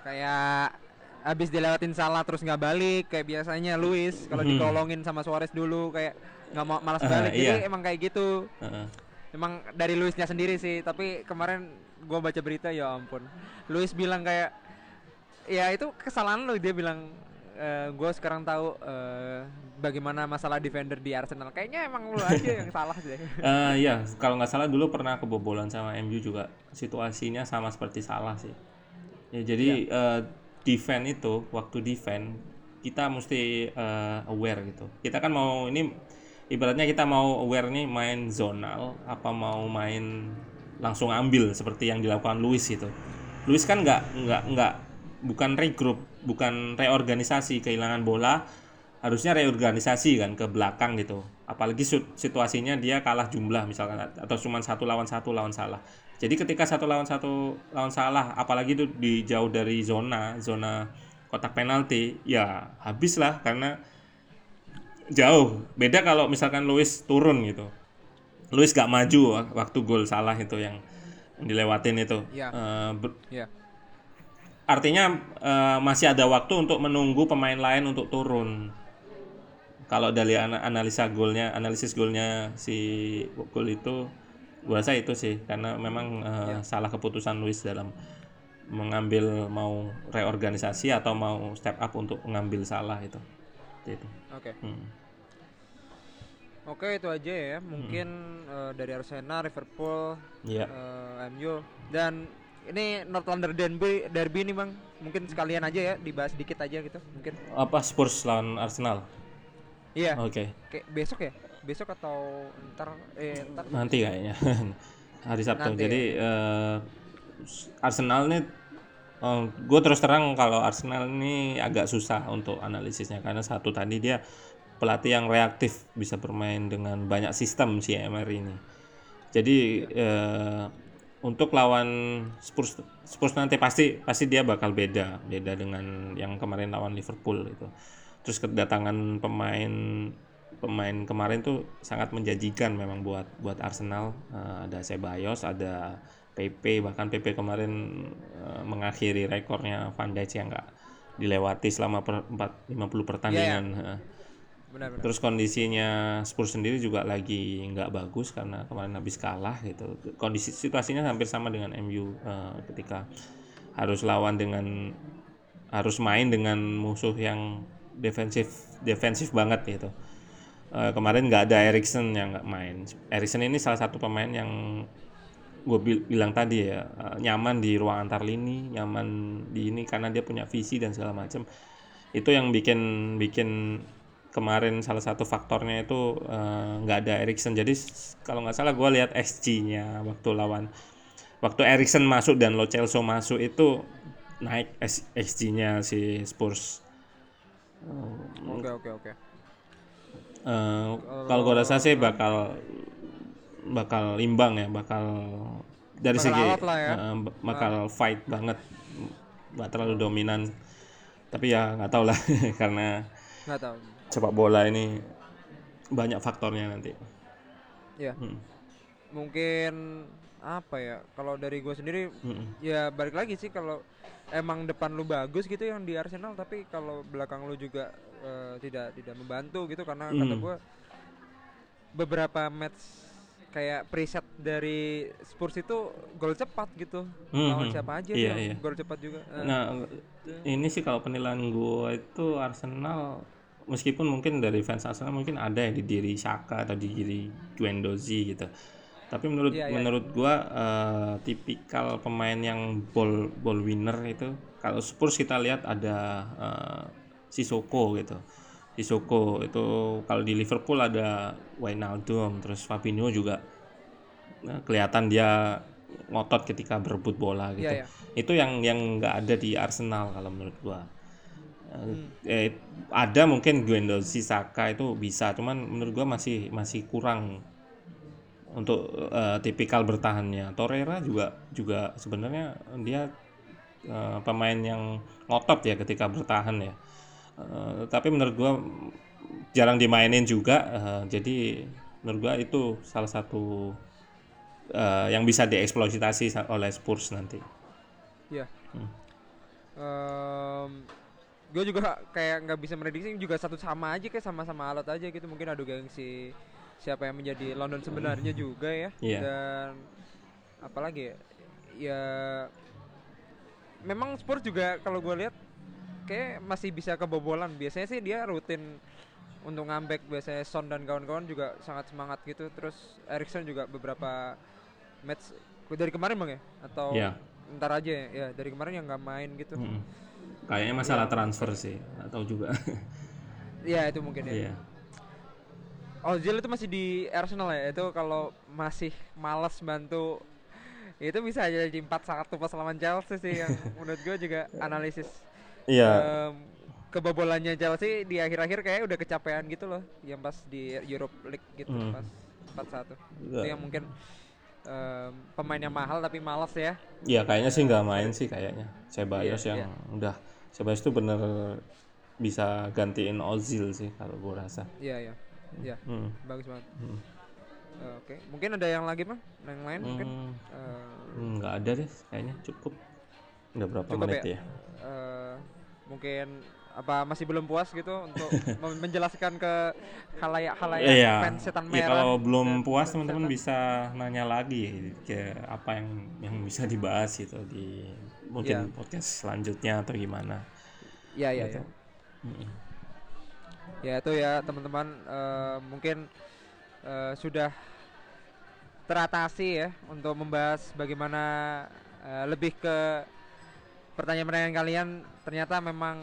A: kayak habis dilewatin salah terus nggak balik kayak biasanya Luis kalau
B: Mhm.
A: dikolongin sama Suarez dulu kayak nggak mau malas
B: Ah,
A: balik jadi
B: iya.
A: emang kayak gitu
B: Heeh.
A: emang dari Luisnya sendiri sih tapi kemarin gua baca berita ya ampun Luis bilang kayak ya itu kesalahan lu dia bilang eh gue sekarang tahu eh, bagaimana masalah defender di Arsenal kayaknya emang lu aja yang salah sih
B: Eh, iya, kalau nggak salah dulu pernah kebobolan sama MU juga. Situasinya sama seperti salah sih. Ya, jadi eh, defend itu waktu defend kita mesti eh, aware gitu. Kita kan mau ini ibaratnya kita mau aware nih main zonal apa mau main langsung ambil seperti yang dilakukan Luis itu. Luis kan nggak nggak nggak bukan regroup, bukan reorganisasi kehilangan bola harusnya reorganisasi kan ke belakang gitu. Apalagi situasinya dia kalah jumlah misalkan atau cuma satu lawan satu lawan salah. Jadi ketika satu lawan satu lawan salah apalagi itu di jauh dari zona zona kotak penalti ya habis lah karena jauh. Beda kalau misalkan Luis turun gitu. Luis gak maju wak- waktu gol salah itu yang dilewatin itu.
A: Iya.
B: Eh, ber-
A: ya
B: artinya eh, masih ada waktu untuk menunggu pemain lain untuk turun. Kalau dari ana- analisa golnya, analisis golnya si gol itu, gua rasa itu sih karena memang eh, salah keputusan Luis dalam mengambil mau reorganisasi atau mau step up untuk mengambil salah itu. Itu.
A: oke
B: Hmm.
A: oke itu aja ya mungkin eh, dari Arsenal Liverpool
B: Iya.
A: eh, MU dan ini North London Derby Derby nih bang. Mungkin sekalian aja ya dibahas dikit aja gitu mungkin.
B: Apa Spurs lawan Arsenal?
A: iya.
B: Oke.
A: kayak besok ya? Besok atau ntar eh ntar?
B: Nanti kayaknya. Hari Sabtu.
A: Nanti
B: Jadi eh, Arsenal nih, gue terus terang kalau Arsenal ini agak susah untuk analisisnya. Karena satu tadi dia pelatih yang reaktif bisa bermain dengan banyak sistem si Emery ini. Jadi eh, untuk lawan Spurs Spurs nanti pasti pasti dia bakal beda beda dengan yang kemarin lawan Liverpool itu. Terus kedatangan pemain pemain kemarin tuh sangat menjanjikan memang buat buat Arsenal. Eh, ada Ceballos ada PP bahkan PP kemarin eh, mengakhiri rekornya Van Dijk yang nggak dilewati selama per, 4, 50 pertandingan Eh,
A: benar-benar
B: terus kondisinya Spurs sendiri juga lagi nggak bagus karena kemarin habis kalah gitu. Kondisi situasinya hampir sama dengan MU eh, ketika harus lawan dengan harus main dengan musuh yang defensif defensif banget gitu. Eh, kemarin nggak ada Erikson yang nggak main. Erikson ini salah satu pemain yang gue bilang tadi ya eh, nyaman di ruang antar lini nyaman di ini karena dia punya visi dan segala macam itu yang bikin bikin kemarin salah satu faktornya itu eh, nggak ada Erikson. Jadi kalau nggak salah gue lihat SG-nya waktu lawan waktu Erikson masuk dan Lo Celso masuk itu naik S- SG-nya si Spurs.
A: Oke oke oke.
B: Eh, kalau gue rasa sih bakal bakal imbang ya bakal dari
A: Bakal
B: segi
A: ya.
B: b- bakal fight banget. Nggak terlalu dominan. Tapi ya nggak tahu lah karena
A: nggak tahu
B: sepak bola ini banyak faktornya nanti
A: ya
B: Hmm.
A: mungkin apa ya kalau dari gue sendiri
B: Mm-mm.
A: ya balik lagi sih kalau emang depan lu bagus gitu yang di Arsenal tapi kalau belakang lu juga eh, tidak tidak membantu gitu karena kata
B: Mm.
A: gue beberapa match kayak preset dari Spurs itu gol cepat gitu lawan
B: Mhm.
A: siapa aja tuh
B: iya.
A: gol cepat juga Eh,
B: Nah, ini sih kalau penilaian gue itu Arsenal meskipun mungkin dari fans Arsenal mungkin ada yang di diri Saka atau di diri Guendouzi gitu. Tapi menurut
A: Iya, iya.
B: menurut gua eh, tipikal pemain yang ball ball winner itu kalau Spurs kita lihat ada eh, Sissoko gitu. Sissoko itu kalau di Liverpool ada Wijnaldum terus Fabinho juga eh, kelihatan dia ngotot ketika berebut bola gitu
A: Iya, iya.
B: itu yang yang nggak ada di Arsenal kalau menurut gua
A: Hmm.
B: eh, ada mungkin Guendouzi Saka itu bisa cuman menurut gua masih masih kurang untuk eh, tipikal bertahannya Torreira juga juga sebenarnya dia eh, pemain yang ngotot ya ketika bertahan ya Eh, tapi menurut gua jarang dimainin juga eh, jadi menurut gua itu salah satu eh, yang bisa dieksploitasi oleh Spurs nanti
A: Iya.
B: Hmm.
A: Gue juga kayak nggak bisa prediksi juga satu sama aja kayak sama-sama alat aja gitu. Mungkin adu gengsi siapa yang menjadi London sebenarnya juga ya.
B: Iya.
A: dan apalagi ya? Ya memang Spurs juga kalau gue lihat kayak masih bisa kebobolan. Biasanya sih dia rutin untuk ngambek. Biasanya Son dan kawan-kawan juga sangat semangat gitu. Terus Erikson juga beberapa match dari kemarin bang ya? Atau
B: Iya.
A: ntar aja ya, ya dari kemarin yang nggak main gitu.
B: Mm-mm. Kayaknya masalah transfer sih, atau juga.
A: Iya itu mungkin ya.
B: Iya.
A: Ozil itu masih di Arsenal ya. Itu kalau masih malas bantu itu bisa jadi 4-1 pas lawan Chelsea sih yang menurut gue juga analisis
B: Iya.
A: em, kebobolannya Chelsea di akhir-akhir kayak udah kecapean gitu loh yang pas di Europe League gitu
B: Hmm.
A: pas 4-1
B: Iya.
A: itu yang mungkin em, pemain yang mahal tapi malas ya
B: Iya, kayaknya sih nggak main sih kayaknya. Ceballos
A: Iya,
B: yang udah Ceballos itu bener bisa gantiin Ozil sih kalau gua rasa.
A: iya iya iya
B: Hmm.
A: bagus banget
B: Hmm.
A: Eh, oke mungkin ada yang lagi bang yang lain mungkin
B: Hmm,
A: Eh,
B: nggak ada deh, kayaknya cukup. Udah berapa
A: Cukup
B: menit
A: ya?
B: ya?
A: eh, mungkin apa masih belum puas gitu untuk menjelaskan ke halayak halayak
B: Iya.
A: fans setan
B: Ya,
A: merah.
B: kalau belum puas teman-teman bisa nanya lagi ke apa yang yang bisa dibahas gitu di mungkin
A: Iya.
B: podcast selanjutnya atau gimana.
A: Iya iya
B: Gitu. Mm-mm.
A: Ya itu ya teman-teman eh, mungkin eh, sudah teratasi ya untuk membahas bagaimana eh, lebih ke pertanyaan-pertanyaan kalian ternyata memang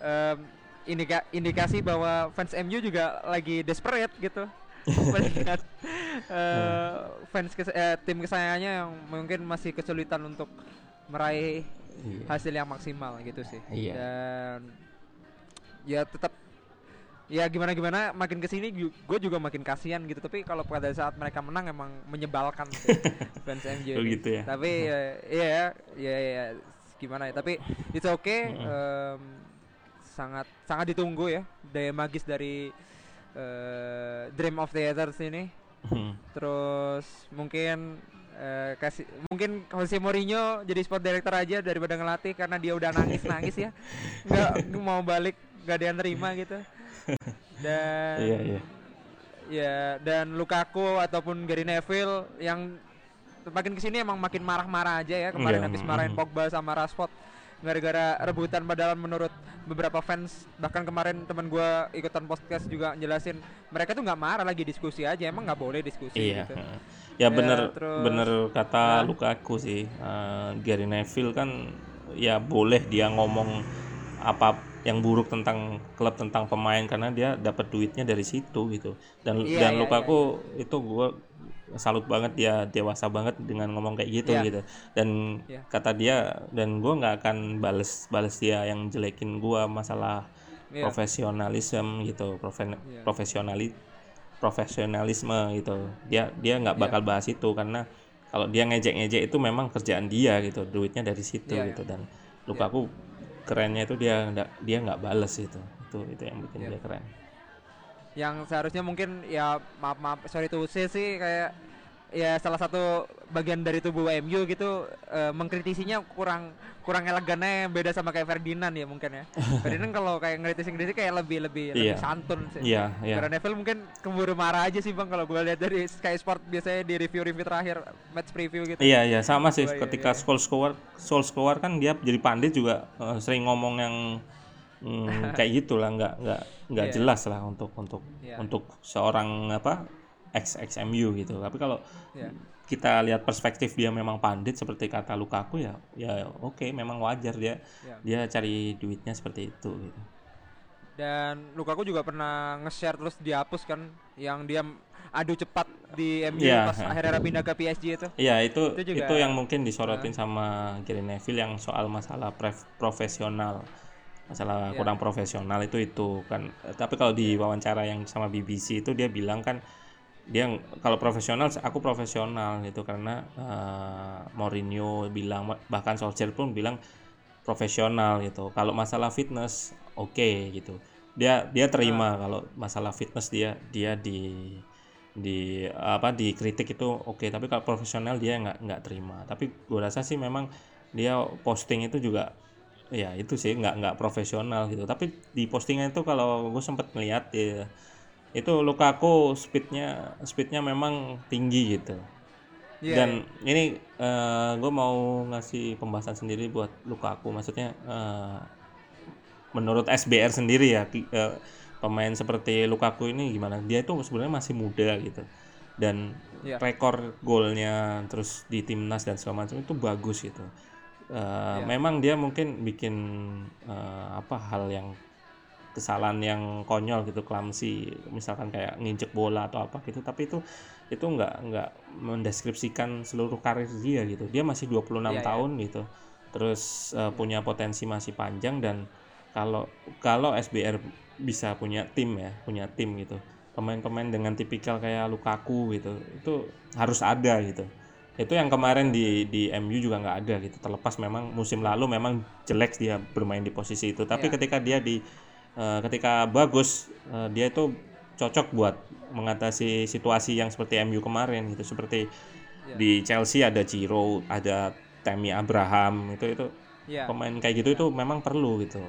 A: em, indika- indikasi bahwa fans MU juga lagi desperate gitu melihat eh, fans kes- eh, tim kesayangannya yang mungkin masih kesulitan untuk meraih
B: Iya.
A: hasil yang maksimal gitu sih
B: Iya.
A: dan ya tetap ya gimana gimana makin ke sini gue juga makin kasihan gitu tapi kalau pada saat mereka menang emang menyebalkan sih, fans MU
B: Oh, gitu ya.
A: tapi ya ya ya ya gimana ya tapi it's okay em, sangat sangat ditunggu ya daya magis dari eh, Dream of Theaters ini
B: Hmm.
A: terus mungkin eh, kasih mungkin Jose Mourinho jadi sport director aja daripada ngelatih karena dia udah nangis nangis ya. Nggak mau balik nggak ada yang terima gitu. Dan
B: Iya, iya.
A: ya dan Lukaku ataupun Gary Neville yang makin ke sini emang makin marah-marah aja ya. Kemarin
B: Iya,
A: habis marahin. Pogba sama Rashford gara-gara rebutan padahal menurut beberapa fans bahkan kemarin teman gua ikutan podcast juga jelasin mereka tuh nggak marah lagi diskusi aja emang nggak boleh diskusi
B: Iya.
A: gitu
B: heeh. Ya bener
A: terus-
B: bener kata
A: Hah?
B: Lukaku sih. Eh, Gary Neville kan ya boleh dia ngomong apa yang buruk tentang klub tentang pemain karena dia dapat duitnya dari situ gitu. Dan
A: Iya,
B: dan
A: iya,
B: Lukaku itu gua salut banget dia dewasa banget dengan ngomong kayak gitu
A: Iya.
B: gitu. Dan
A: Iya.
B: kata dia dan gua nggak akan bales bales dia yang jelekin gua masalah
A: Iya.
B: profesionalisme gitu, profen-
A: Iya.
B: profesionali profesionalisme gitu. Dia dia nggak
A: Iya.
B: bakal bahas itu karena kalau dia ngejek-ngejek itu memang kerjaan dia gitu, duitnya dari situ
A: Iya,
B: gitu dan Lukaku kerennya itu dia dia nggak bales itu. Itu itu yang bikin
A: Iya.
B: dia keren.
A: Yang seharusnya mungkin ya maaf maaf sorry to say sih kayak ya salah satu bagian dari tubuh MU gitu eh, mengkritisinya kurang kurang elegannya beda sama kayak Ferdinand ya mungkin ya. Ferdinand kalau kayak ngeritis ngeritis kayak lebih lebih lebih
B: Iya.
A: santun sih.
B: Iya, iya.
A: Karena Neville mungkin keburu marah aja sih bang kalau gue lihat dari Sky Sport biasanya di review-review terakhir match preview gitu.
B: Iya iya sama sih
A: Oh,
B: ketika Solskjaer Solskjaer kan dia jadi pandit juga eh, sering ngomong yang mm, kayak gitulah nggak nggak nggak
A: Iya.
B: jelas lah untuk untuk
A: Iya.
B: untuk seorang apa ex ex MU gitu. Tapi kalau
A: Iya.
B: kita lihat perspektif dia memang pandit seperti kata Lukaku ya ya oke memang wajar dia
A: Iya.
B: dia cari duitnya seperti itu gitu.
A: Dan Lukaku juga pernah nge-share terus dihapus kan yang dia adu cepat di MU
B: Iya,
A: pas akhirnya pindah ke PSG itu.
B: Iya itu
A: Itu
B: itu,
A: juga-
B: yang mungkin disorotin sama Gary Neville yang soal masalah profesional masalah
A: Iya.
B: kurang profesional itu itu kan. Tapi kalau di wawancara yang sama BBC itu dia bilang kan dia kalau profesional aku profesional gitu. Karena eh, Mourinho bilang bahkan Solskjaer pun bilang profesional gitu. Kalau masalah fitness oke gitu. Dia dia terima kalau masalah fitness dia dia di di apa dikritik itu oke. Tapi kalau profesional dia nggak nggak terima. Tapi gue rasa sih memang dia posting itu juga ya itu sih nggak nggak profesional gitu. Tapi di postingan itu kalau gue sempet ngeliat ya itu Lukaku speednya speednya memang tinggi gitu.
A: Iya,
B: dan ini gue mau ngasih pembahasan sendiri buat Lukaku maksudnya eh, menurut SBR sendiri ya eh, pemain seperti Lukaku ini gimana? Dia itu sebenarnya masih muda gitu. Dan
A: Iya.
B: rekor golnya terus di timnas dan segala macam itu bagus gitu Eh, memang dia mungkin bikin eh, apa hal yang kesalahan yang konyol gitu clumsy. Misalkan kayak nginjek bola atau apa gitu. Tapi itu itu nggak nggak mendeskripsikan seluruh karir dia gitu. Dia masih 26
A: Iya, iya.
B: tahun gitu. Terus eh, punya potensi masih panjang dan kalau kalau SBR bisa punya tim ya punya tim gitu. Pemain-pemain dengan tipikal kayak Lukaku gitu itu harus ada gitu itu yang kemarin di di MU juga nggak ada gitu terlepas memang musim lalu memang jelek dia bermain di posisi itu tapi
A: Iya.
B: ketika dia di eh, ketika bagus eh, dia itu cocok buat mengatasi situasi yang seperti MU kemarin gitu seperti
A: Iya.
B: di Chelsea ada Ciro ada Tammy Abraham itu itu
A: Iya.
B: pemain kayak gitu itu memang perlu gitu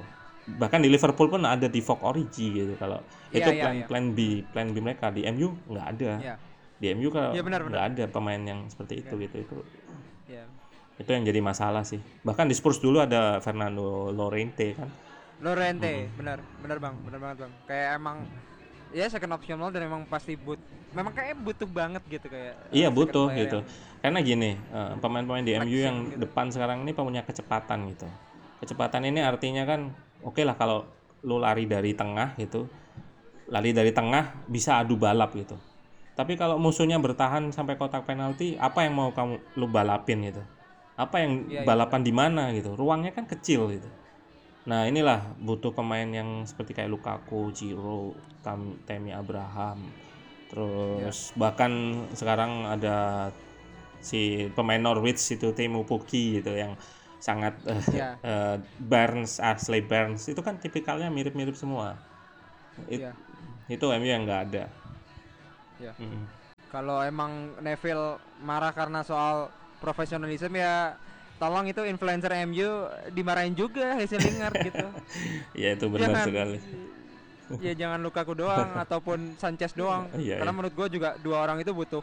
B: bahkan di Liverpool pun ada di Vogue Origi gitu kalau
A: Iya,
B: itu
A: iya,
B: plan
A: iya.
B: plan B plan B mereka di MU nggak ada
A: Iya.
B: Di MU kalau
A: Iya, benar,
B: nggak ada pemain yang seperti itu gitu itu.
A: Iya.
B: itu yang jadi masalah sih. Bahkan di Spurs dulu ada Fernando Llorente kan?
A: Lorente, benar, benar bang, benar banget bang. Kayak emang ya second optional dan emang pasti but, memang kayak butuh banget gitu kayak. eh,
B: iya butuh gitu.
A: yang-
B: karena gini eh, pemain-pemain di MU yang
A: gitu.
B: depan sekarang ini punya kecepatan gitu. Kecepatan ini artinya kan oke lah kalau lu lari dari tengah gitu. Lari dari tengah bisa adu balap gitu tapi kalau musuhnya bertahan sampai kotak penalti apa yang mau kamu lu balapin gitu apa yang
A: iya,
B: balapan di mana gitu ruangnya kan kecil gitu nah inilah butuh pemain yang seperti kayak Lukaku, Ciro, Tam- Tammy Abraham terus bahkan sekarang ada si pemain Norwich itu Timo Pukki gitu yang sangat
A: Iya.
B: eh, Barnes, Ashley Barnes itu kan tipikalnya mirip-mirip semua. It-
A: Iya.
B: Itu MU yang nggak ada.
A: Iya.
B: Mm.
A: Kalau emang Neville marah karena soal profesionalisme ya tolong itu influencer MU dimarahin juga hasil Lingard gitu.
B: Ya itu benar
A: Jangan-
B: sekali.
A: ya jangan Lukaku doang ataupun Sanchez doang.
B: Iya,
A: Karena
B: iya.
A: menurut gue juga dua orang itu butuh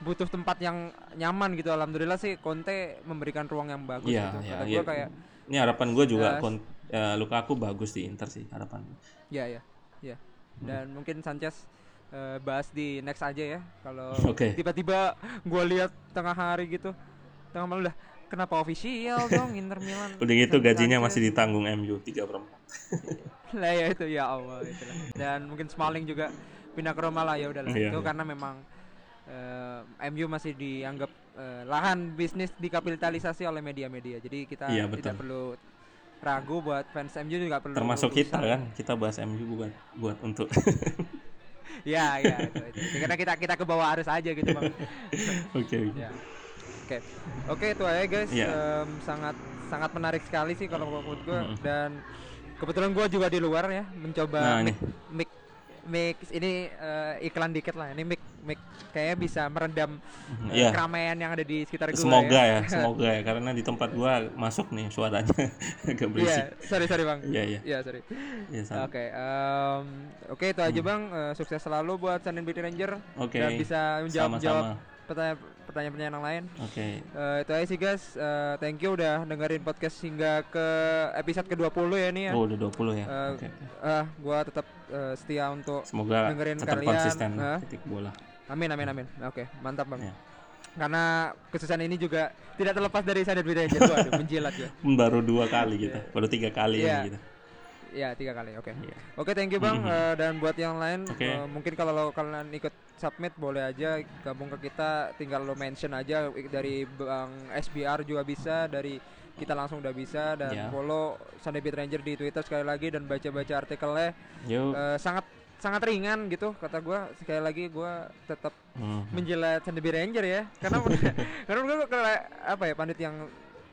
A: butuh tempat yang nyaman gitu. Alhamdulillah sih Conte memberikan ruang yang bagus
B: Iya,
A: gitu. Kata
B: iya.
A: gue kayak
B: Ini harapan gue juga
A: Yes.
B: kon- eh, Lukaku bagus di Inter sih harapan.
A: ya ya ya.
B: Hmm.
A: Dan mungkin Sanchez eh, bahas di next aja ya. Kalau
B: Oke.
A: tiba-tiba gue lihat tengah hari gitu, tengah malam lah. Kenapa official dong Inter Milan?
B: Udah gitu gajinya masih ditanggung MU 3 per 4.
A: lah ya itu ya Allah itu lah. Dan mungkin Smalling juga pindah ke Roma lah ya udahlah.
B: Iya,
A: itu
B: iya.
A: karena memang eh, MU masih dianggap eh, lahan bisnis dikapitalisasi oleh media-media. Jadi kita
B: Iya,
A: tidak perlu ragu buat fans MU juga perlu
B: Termasuk kita kan, kita bahas MU bukan buat untuk
A: Ya ya itu, itu. Karena kita kita ke bawah arus aja gitu bang.
B: Oke. oke.
A: ya. Oke oke itu aja guys.
B: Iya.
A: Em, sangat sangat menarik sekali sih kalau menurut gue
B: Mm-mm.
A: dan kebetulan gue juga di luar ya mencoba
B: Nah,
A: mic, mic mic ini eh, iklan dikit lah. Ini mic mic kayaknya bisa meredam
B: Mhm,
A: eh,
B: Iya.
A: keramaian yang ada di sekitar gua
B: Semoga ya, semoga ya karena di tempat gua masuk nih suaranya agak
A: Iya,
B: berisik.
A: sorry sorry bang.
B: Iya, iya.
A: Iya sorry.
B: Iya, sama.
A: Oke, em, oke itu aja bang. Eh, sukses selalu buat Sandin Beauty Ranger.
B: Oke.
A: Dan bisa menjawab jawab
B: Sama-sama.
A: Pertanyaan pertanyaan yang lain.
B: Oke.
A: Eh, itu aja sih guys. Eh, thank you udah dengerin podcast hingga ke episode ke-20 ya nih ya.
B: Oh, udah 20 ya.
A: Eh,
B: Oke.
A: ah, gua tetap eh, setia untuk
B: Semoga
A: dengerin
B: tetap
A: kalian,
B: konsisten
A: eh.
B: titik bola.
A: Amin amin amin. Oke, mantap Bang.
B: Ya.
A: Karena kesusahan ini juga tidak terlepas dari Sandin Beauty Ranger. Waduh, menjilat ya.
B: Baru dua kali kita, baru tiga kali
A: Iya.
B: ya kita.
A: Iya, tiga kali. Oke.
B: Iya.
A: Oke, thank you Bang. Eh, dan buat yang lain
B: Oke.
A: eh, mungkin kalau kalian ikut submit boleh aja gabung ke kita, tinggal lo mention aja dari Bang SBR juga bisa, dari kita langsung udah bisa dan
B: Ya.
A: follow Sunday Beat Ranger di Twitter sekali lagi dan baca-baca artikelnya. Eh, sangat sangat ringan gitu kata gua sekali lagi gua tetap
B: Hmm.
A: menjilat Sunday Beat Ranger ya karena karena kalau apa ya pandit yang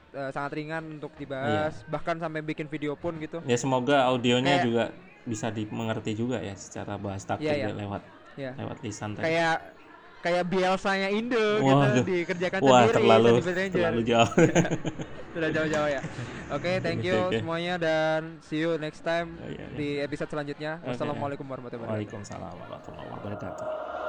A: eh, sangat ringan untuk dibahas
B: Iya.
A: bahkan sampai bikin video pun gitu
B: Ya semoga audionya
A: Kayak-
B: juga bisa dimengerti juga ya secara bahas taktik
A: Iya, iya.
B: lewat
A: ya
B: lewat lisan tadi.
A: kayak kayak bielsanya Indo gitu
B: Waduh.
A: dikerjakan
B: Wah,
A: sendiri
B: terlalu terlalu jauh.
A: sudah jauh-jauh ya oke thank
B: Oke,
A: you
B: oke.
A: semuanya dan see you next time
B: Oh, iya, iya.
A: di episode selanjutnya
B: Oke.
A: wassalamualaikum warahmatullahi wabarakatuh
B: Waalaikumsalam warahmatullahi wabarakatuh.